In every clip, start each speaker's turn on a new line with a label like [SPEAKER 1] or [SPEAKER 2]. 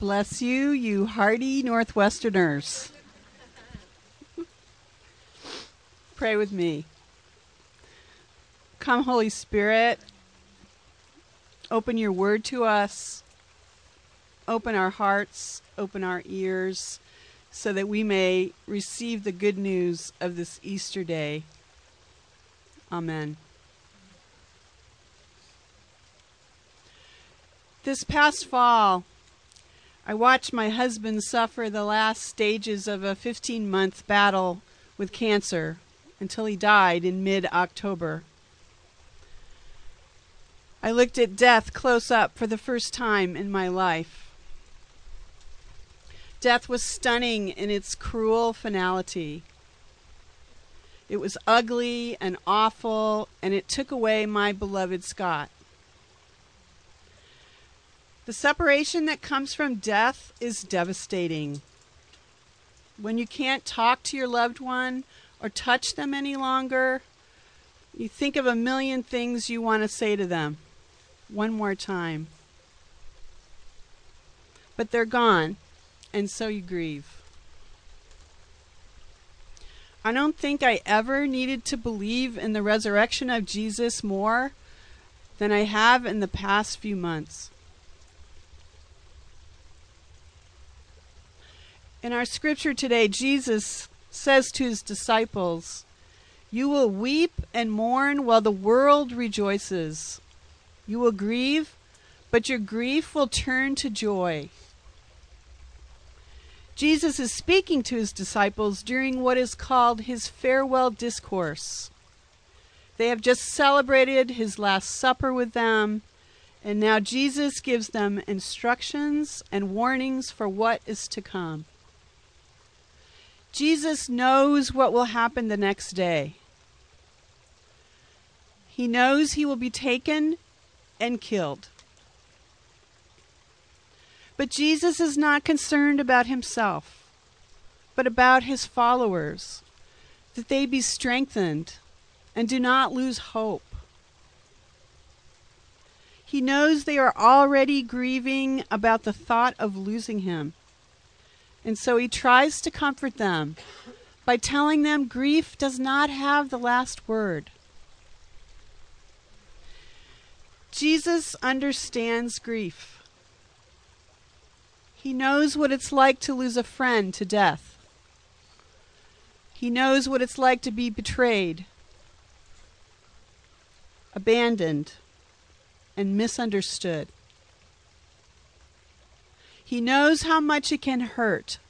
[SPEAKER 1] Bless you, you hardy Northwesterners. Pray with me. Come, Holy Spirit, open your word to us, open our hearts, open our ears, so that we may receive the good news of this Easter day. Amen. This past fall, I watched my husband suffer the last stages of a 15 month battle with cancer until he died in mid October. I looked at death close up for the first time in my life. Death was stunning in its cruel finality. It was ugly and awful, and it took away my beloved Scott. The separation that comes from death is devastating. When you can't talk to your loved one or touch them any longer, you think of a million things you want to say to them one more time. But they're gone, and so you grieve. I don't think I ever needed to believe in the resurrection of Jesus more than I have in the past few months. In our scripture today, Jesus says to his disciples, You will weep and mourn while the world rejoices. You will grieve, but your grief will turn to joy. Jesus is speaking to his disciples during what is called his farewell discourse. They have just celebrated his Last Supper with them, and now Jesus gives them instructions and warnings for what is to come. Jesus knows what will happen the next day. He knows he will be taken and killed. But Jesus is not concerned about himself, but about his followers, that they be strengthened and do not lose hope. He knows they are already grieving about the thought of losing him. And so he tries to comfort them by telling them grief does not have the last word. Jesus understands grief. He knows what it's like to lose a friend to death. He knows what it's like to be betrayed, abandoned, and misunderstood. He knows how much it can hurt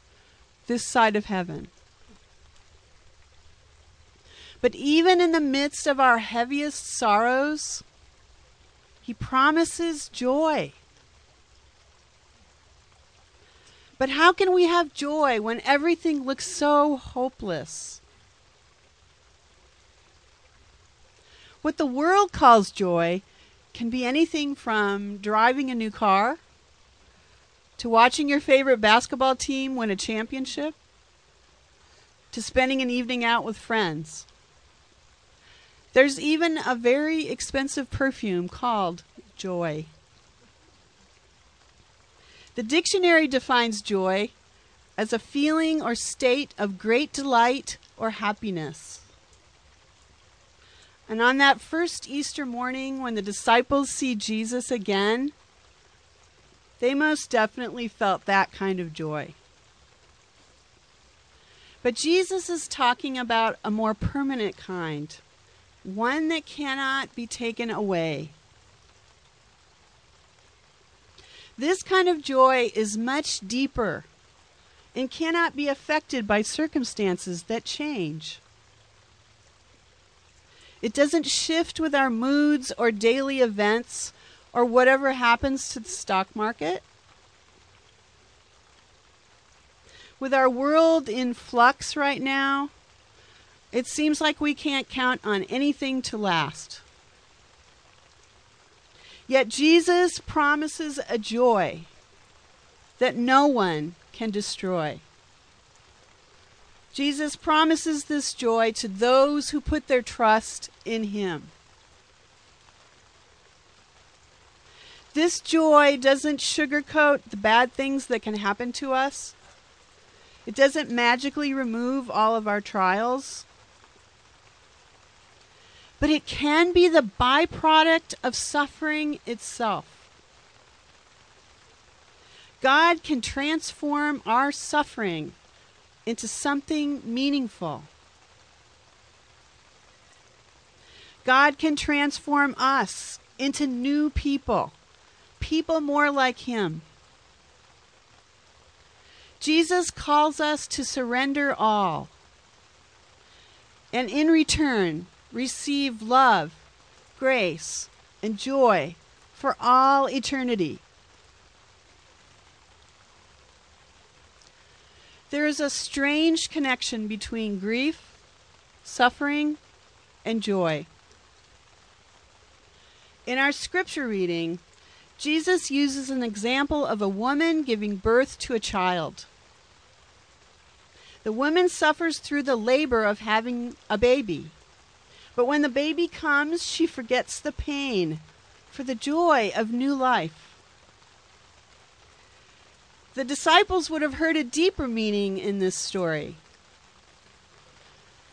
[SPEAKER 1] this side of heaven. But even in the midst of our heaviest sorrows, He promises joy. But how can we have joy when everything looks so hopeless? What the world calls joy can be anything from driving a new car to watching your favorite basketball team win a championship, to spending an evening out with friends. There's even a very expensive perfume called joy. The dictionary defines joy as a feeling or state of great delight or happiness. And on that first Easter morning, when the disciples see Jesus again, they most definitely felt that kind of joy. But Jesus is talking about a more permanent kind, one that cannot be taken away. This kind of joy is much deeper and cannot be affected by circumstances that change. It doesn't shift with our moods or daily events or whatever happens to the stock market. With our world in flux right now, it seems like we can't count on anything to last. Yet Jesus promises a joy that no one can destroy. Jesus promises this joy to those who put their trust in Him. This joy doesn't sugarcoat the bad things that can happen to us. It doesn't magically remove all of our trials. But it can be the byproduct of suffering itself. God can transform our suffering into something meaningful. God can transform us into new people people more like Him. Jesus calls us to surrender all and in return receive love, grace, and joy for all eternity. There is a strange connection between grief, suffering, and joy. In our scripture reading, Jesus uses an example of a woman giving birth to a child. The woman suffers through the labor of having a baby. But when the baby comes, she forgets the pain for the joy of new life. The disciples would have heard a deeper meaning in this story.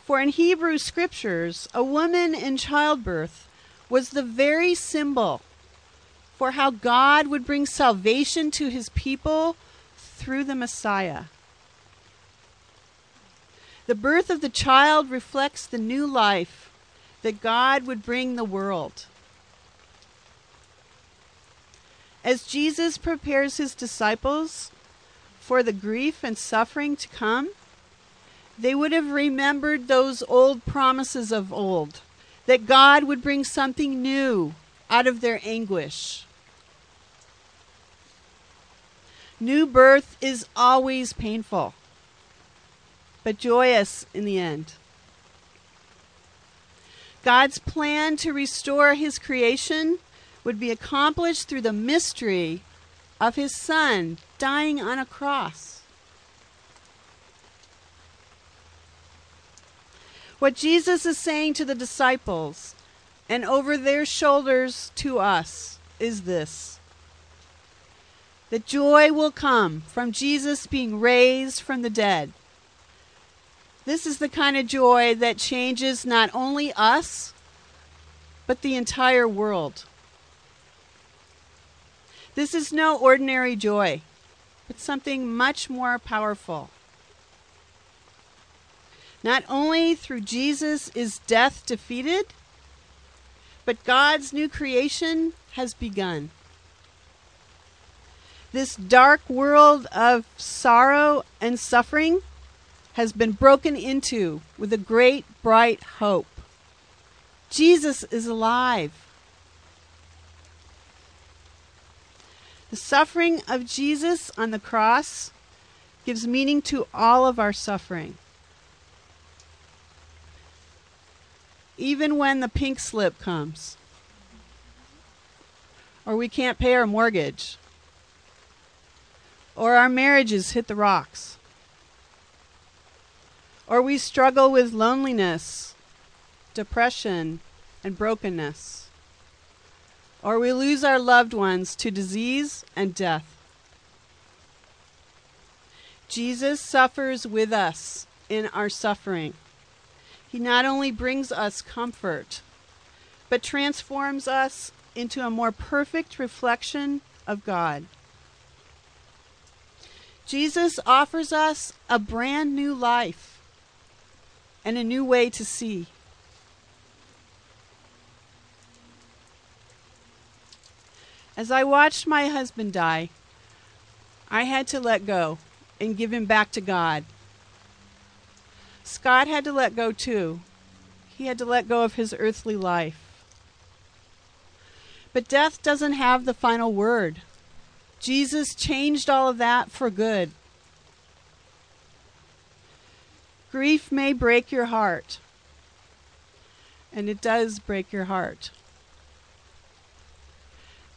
[SPEAKER 1] For in Hebrew scriptures, a woman in childbirth was the very symbol for how God would bring salvation to his people through the Messiah. The birth of the child reflects the new life that God would bring the world. As Jesus prepares his disciples for the grief and suffering to come, they would have remembered those old promises of old that God would bring something new out of their anguish. New birth is always painful, but joyous in the end. God's plan to restore his creation would be accomplished through the mystery of his son dying on a cross. What Jesus is saying to the disciples and over their shoulders to us is this that joy will come from Jesus being raised from the dead. This is the kind of joy that changes not only us, but the entire world. This is no ordinary joy, but something much more powerful. Not only through Jesus is death defeated, but God's new creation has begun. This dark world of sorrow and suffering has been broken into with a great bright hope. Jesus is alive. The suffering of Jesus on the cross gives meaning to all of our suffering. Even when the pink slip comes, or we can't pay our mortgage, or our marriages hit the rocks, or we struggle with loneliness, depression, and brokenness, or we lose our loved ones to disease and death. Jesus suffers with us in our suffering. He not only brings us comfort, but transforms us into a more perfect reflection of God. Jesus offers us a brand new life and a new way to see. As I watched my husband die, I had to let go and give him back to God. Scott had to let go too. He had to let go of his earthly life. But death doesn't have the final word. Jesus changed all of that for good. Grief may break your heart, and it does break your heart.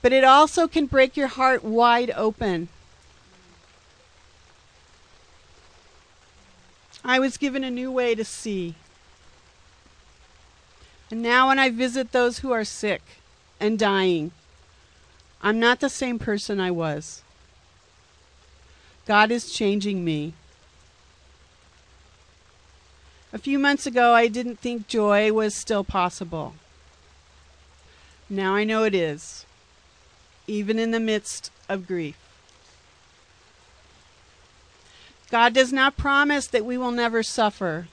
[SPEAKER 1] But it also can break your heart wide open. I was given a new way to see. And now, when I visit those who are sick and dying, I'm not the same person I was. God is changing me. A few months ago, I didn't think joy was still possible. Now I know it is, even in the midst of grief. God does not promise that we will never suffer,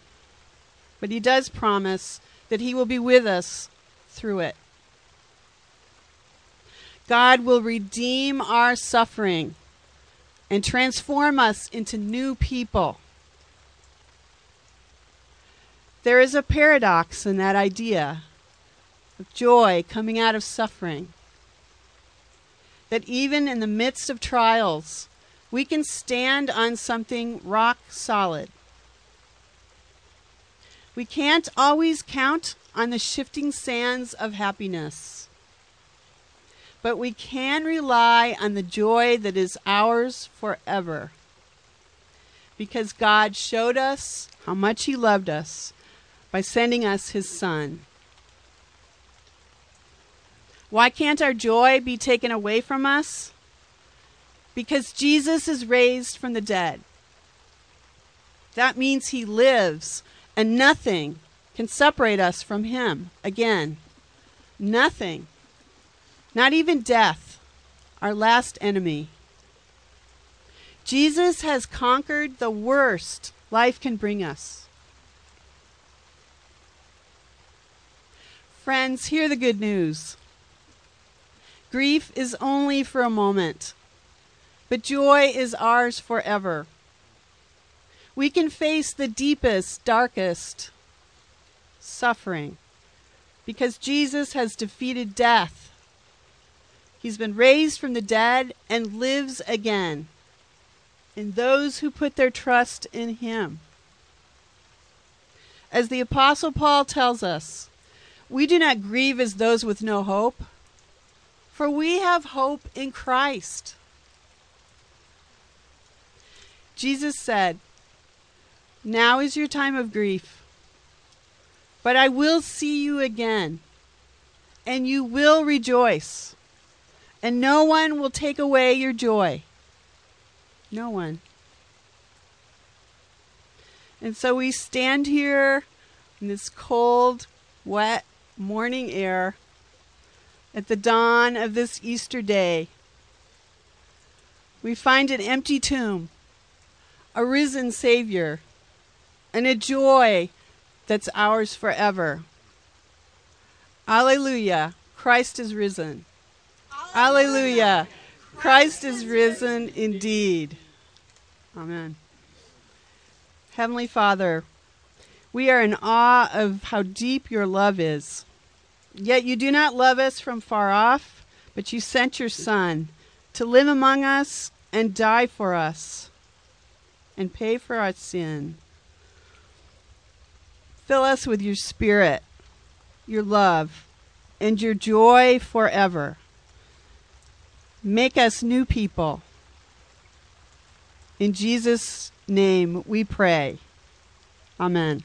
[SPEAKER 1] but He does promise that He will be with us through it. God will redeem our suffering and transform us into new people. There is a paradox in that idea of joy coming out of suffering. That even in the midst of trials, we can stand on something rock solid. We can't always count on the shifting sands of happiness, but we can rely on the joy that is ours forever. Because God showed us how much He loved us by sending us His Son. Why can't our joy be taken away from us? because Jesus is raised from the dead. That means he lives, and nothing can separate us from him again. Nothing. Not even death, our last enemy. Jesus has conquered the worst life can bring us. Friends, hear the good news. Grief is only for a moment but joy is ours forever. We can face the deepest, darkest suffering because Jesus has defeated death. He's been raised from the dead and lives again in those who put their trust in him. As the Apostle Paul tells us, we do not grieve as those with no hope, for we have hope in Christ. Jesus said, Now is your time of grief, but I will see you again, and you will rejoice, and no one will take away your joy. No one. And so we stand here in this cold, wet morning air at the dawn of this Easter day. We find an empty tomb a risen Savior, and a joy that's ours forever. Alleluia. Christ is risen. Alleluia. Christ is risen indeed. Amen. Heavenly Father, we are in awe of how deep your love is. Yet you do not love us from far off, but you sent your Son to live among us and die for us and pay for our sin. Fill us with your spirit, your love, and your joy forever. Make us new people. In Jesus' name we pray. Amen.